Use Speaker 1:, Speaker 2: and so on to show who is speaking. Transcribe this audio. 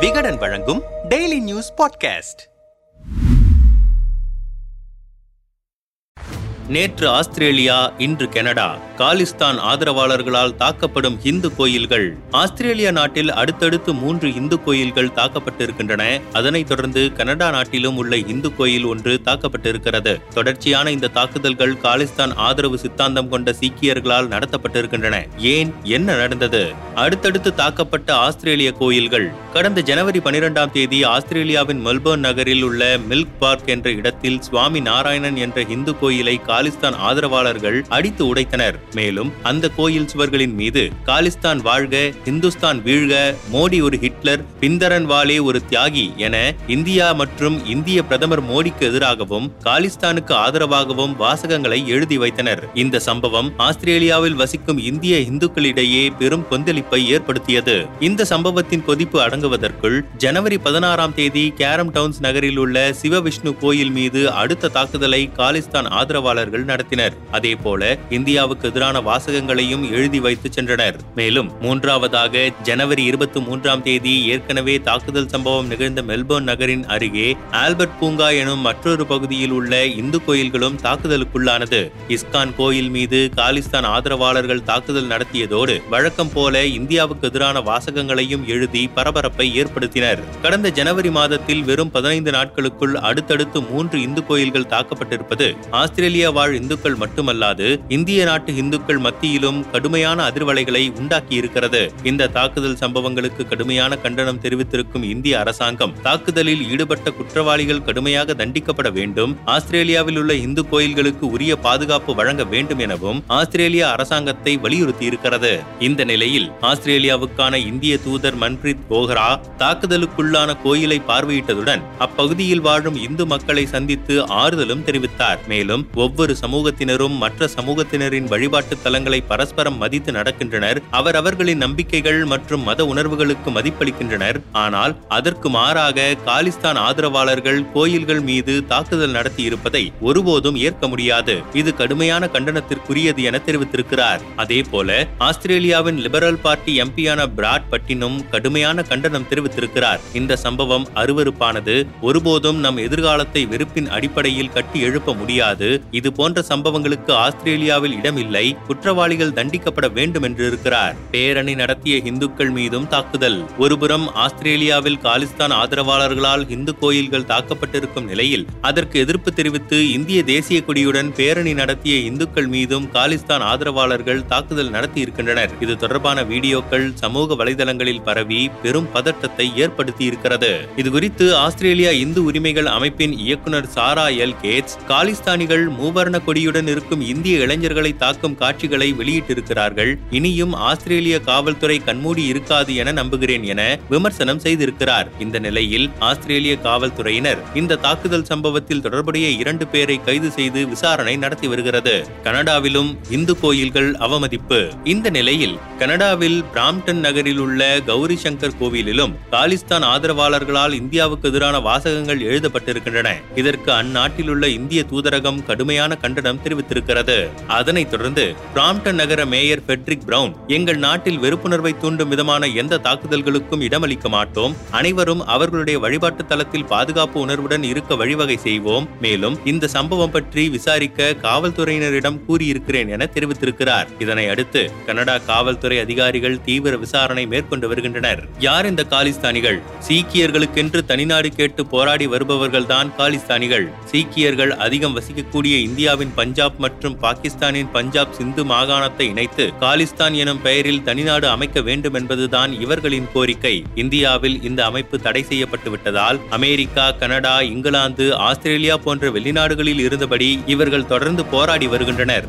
Speaker 1: விகடன் வழங்கும் daily news podcast நேற்று Australia இன்று கனடா. காலிஸ்தான் ஆதரவாளர்களால் தாக்கப்படும் இந்து கோயில்கள். ஆஸ்திரேலியா நாட்டில் அடுத்தடுத்து மூன்று இந்து கோயில்கள் தாக்கப்பட்டிருக்கின்றன. அதனைத் தொடர்ந்து கனடா நாட்டிலும் உள்ள இந்து கோயில் ஒன்று தாக்கப்பட்டிருக்கிறது. தொடர்ச்சியான இந்த தாக்குதல்கள் காலிஸ்தான் ஆதரவு சித்தாந்தம் கொண்ட சீக்கியர்களால் நடத்தப்பட்டிருக்கின்றன. ஏன்? என்ன நடந்தது? அடுத்தடுத்து தாக்கப்பட்ட ஆஸ்திரேலிய கோயில்கள். கடந்த ஜனவரி பனிரெண்டாம் தேதி ஆஸ்திரேலியாவின் மெல்பர்ன் நகரில் உள்ள மில்க் பார்க் என்ற இடத்தில் சுவாமி நாராயணன் என்ற இந்து கோயிலை காலிஸ்தான் ஆதரவாளர்கள் அடித்து உடைத்தனர். மேலும் அந்த கோயில் சுவர்களின் மீது காலிஸ்தான் வாழ்க இந்துஸ்தான் வீழ்க மோடி ஒரு ஹிட்லர் பிந்தரன் வாலே ஒரு தியாகி என இந்தியா மற்றும் இந்திய பிரதமர் மோடிக்கு எதிராகவும் காலிஸ்தானுக்கு ஆதரவாகவும் வாசகங்களை எழுதி வைத்தனர். இந்த சம்பவம் ஆஸ்திரேலியாவில் வசிக்கும் இந்திய இந்துக்களிடையே பெரும் கொந்தளிப்பை ஏற்படுத்தியது. இந்த சம்பவத்தின் கொதிப்பு அடங்குவதற்குள் ஜனவரி பதினாறாம் தேதி கேரம் டவுன்ஸ் நகரில் உள்ள சிவவிஷ்ணு கோயில் மீது அடுத்த தாக்குதலை காலிஸ்தான் ஆதரவாளர்கள் நடத்தினர். அதே போல இந்தியாவுக்கு எதிரான வாசகங்களையும் எழுதி வைத்து சென்றனர். மேலும் மூன்றாவதாக ஜனவரி இருபத்தி மூன்றாம் தேதி ஏற்கனவே தாக்குதல் சம்பவம் நிகழ்ந்த மெல்போர்ன் நகரின் அருகே ஆல்பர்ட் பூங்கா எனும் மற்றொரு பகுதியில் உள்ள இந்து கோயில்களும் தாக்குதலுக்குள்ளானது. இஸ்கான் கோயில் மீது காலிஸ்தான் ஆதரவாளர்கள் தாக்குதல் நடத்தியதோடு வழக்கம் போல இந்தியாவுக்கு எதிரான வாசகங்களையும் எழுதி பரபரப்பை ஏற்படுத்தினர். கடந்த ஜனவரி மாதத்தில் வெறும் பதினைந்து நாட்களுக்குள் அடுத்தடுத்து மூன்று இந்து கோயில்கள் தாக்கப்பட்டிருப்பது ஆஸ்திரேலியா வாழ் இந்துக்கள் மட்டுமல்லாது இந்திய நாட்டு இந்துக்கள் மத்தியிலும் கடுமையான அதிர்வலைகளை உண்டாக்கியிருக்கிறது. இந்த தாக்குதல் சம்பவங்களுக்கு கடுமையான கண்டனம் தெரிவித்திருக்கும் இந்திய அரசாங்கம் தாக்குதலில் ஈடுபட்ட குற்றவாளிகள் கடுமையாக தண்டிக்கப்பட வேண்டும். ஆஸ்திரேலியாவில் உள்ள இந்து கோயில்களுக்கு உரிய பாதுகாப்பு வழங்க வேண்டும் எனவும் ஆஸ்திரேலிய அரசாங்கத்தை வலியுறுத்தியிருக்கிறது. இந்த நிலையில் ஆஸ்திரேலியாவுக்கான இந்திய தூதர் மன்பிரீத் போஹ்ரா தாக்குதலுக்குள்ளான கோயிலை பார்வையிட்டதுடன் அப்பகுதியில் வாழும் இந்து மக்களை சந்தித்து ஆறுதலும் தெரிவித்தார். மேலும் ஒவ்வொரு சமூகத்தினரும் மற்ற சமூகத்தினரின் வழிபாட்டு தலங்களை பரஸ்பரம் மதித்து நடக்கின்றனர். அவர் அவர்களின் நம்பிக்கைகள் மற்றும் மத உணர்வுகளுக்கு மதிப்பளிக்கின்றனர். ஆனால் அதற்கு மாறாக காலிஸ்தான் ஆதரவாளர்கள் கோயில்கள் மீது தாக்குதல் நடத்தி இருப்பதை ஒருபோதும் ஏற்க முடியாது. இது கடுமையான கண்டனத்திற்குரியது என தெரிவித்திருக்கிறார். அதே போல ஆஸ்திரேலியாவின் லிபரல் பார்ட்டி எம்பியான பிராட் பட்டினும் கடுமையான கண்டனம் தெரிவித்திருக்கிறார். இந்த சம்பவம் அருவருப்பானது. ஒருபோதும் நம் எதிர்காலத்தை வெறுப்பின் அடிப்படையில் கட்டி எழுப்ப முடியாது. இது போன்ற சம்பவங்களுக்கு ஆஸ்திரேலியாவில் இடமில்லை. குற்றவாளிகள் தண்டிக்கப்பட வேண்டும் என்று இருக்கிறார். பேரணி நடத்திய இந்துக்கள் மீதும் தாக்குதல். ஒருபுறம் ஆஸ்திரேலியாவில் காலிஸ்தான் ஆதரவாளர்களால் இந்து கோயில்கள் தாக்கப்பட்டிருக்கும் நிலையில் அதற்கு எதிர்ப்பு தெரிவித்து இந்திய தேசிய கொடியுடன் பேரணி நடத்திய இந்துக்கள் மீதும் காலிஸ்தான் ஆதரவாளர்கள் தாக்குதல் நடத்தியிருக்கின்றனர். இது தொடர்பான வீடியோக்கள் சமூக வலைதளங்களில் பரவி பெரும் பதட்டத்தை ஏற்படுத்தியிருக்கிறது. இதுகுறித்து இது குறித்து ஆஸ்திரேலியா இந்து உரிமைகள் அமைப்பின் இயக்குனர் சாரா எல். கேட்ஸ் காலிஸ்தானிகள் மூவர்ண கொடியுடன் இருக்கும் இந்திய இளைஞர்களை தாக்கும் காட்சிகளை வெளியிட்டிருக்கிறார்கள். இனியும் ஆஸ்திரேலிய காவல்துறை கண்மூடி இருக்காது என நம்புகிறேன் என விமர்சனம் செய்திருக்கிறார். இந்த நிலையில் ஆஸ்திரேலிய காவல்துறையினர் இந்த தாக்குதல் சம்பவத்தில் தொடர்புடைய இரண்டு பேரை கைது செய்து விசாரணை நடத்தி வருகிறது. கனடாவிலும் இந்து கோயில்கள் அவமதிப்பு. இந்த நிலையில் கனடாவில் பிராம்டன் நகரில் உள்ள கௌரி சங்கர் கோவிலிலும் காலிஸ்தான் ஆதரவாளர்களால் இந்தியாவுக்கு எதிரான வாசகங்கள் எழுதப்பட்டிருக்கின்றன. இதற்கு அந்நாட்டில் உள்ள இந்திய தூதரகம் கடுமையான கண்டனம் தெரிவித்திருக்கிறது. அதனைத் தொடர்ந்து பிராம்டன் நகர மேயர் பெட்ரிக் பிரவுன் எங்கள் நாட்டில் வெறுப்புணர்வை தூண்டும் விதமான எந்த தாக்குதல்களுக்கும் இடமளிக்க மாட்டோம். அனைவரும் அவர்களுடைய வழிபாட்டு தளத்தில் பாதுகாப்பு உணர்வுடன் இருக்க வழிவகை செய்வோம். மேலும் இந்த சம்பவம் பற்றி விசாரிக்க காவல்துறையினரிடம் கூறியிருக்கிறேன் என தெரிவித்திருக்கிறார். இதனை அடுத்து கனடா காவல்துறை அதிகாரிகள் தீவிர விசாரணை மேற்கொண்டு வருகின்றனர். யார் இந்த காலிஸ்தானிகள்? சீக்கியர்களுக்கென்று தனிநாடு கேட்டு போராடி வருபவர்கள்தான் காலிஸ்தானிகள். சீக்கியர்கள் அதிகம் வசிக்கக்கூடிய இந்தியாவின் பஞ்சாப் மற்றும் பாகிஸ்தானின் பஞ்சாப் சிந்து மாகாணத்தை இணைத்து காலிஸ்தான் எனும் பெயரில் தனிநாடு அமைக்க வேண்டும் என்பதுதான் இவர்களின் கோரிக்கை. இந்தியாவில் இந்த அமைப்பு தடை செய்யப்பட்டு விட்டதால் அமெரிக்கா கனடா இங்கிலாந்து ஆஸ்திரேலியா போன்ற வெளிநாடுகளில் இருந்தபடி இவர்கள் தொடர்ந்து போராடி வருகின்றனர்.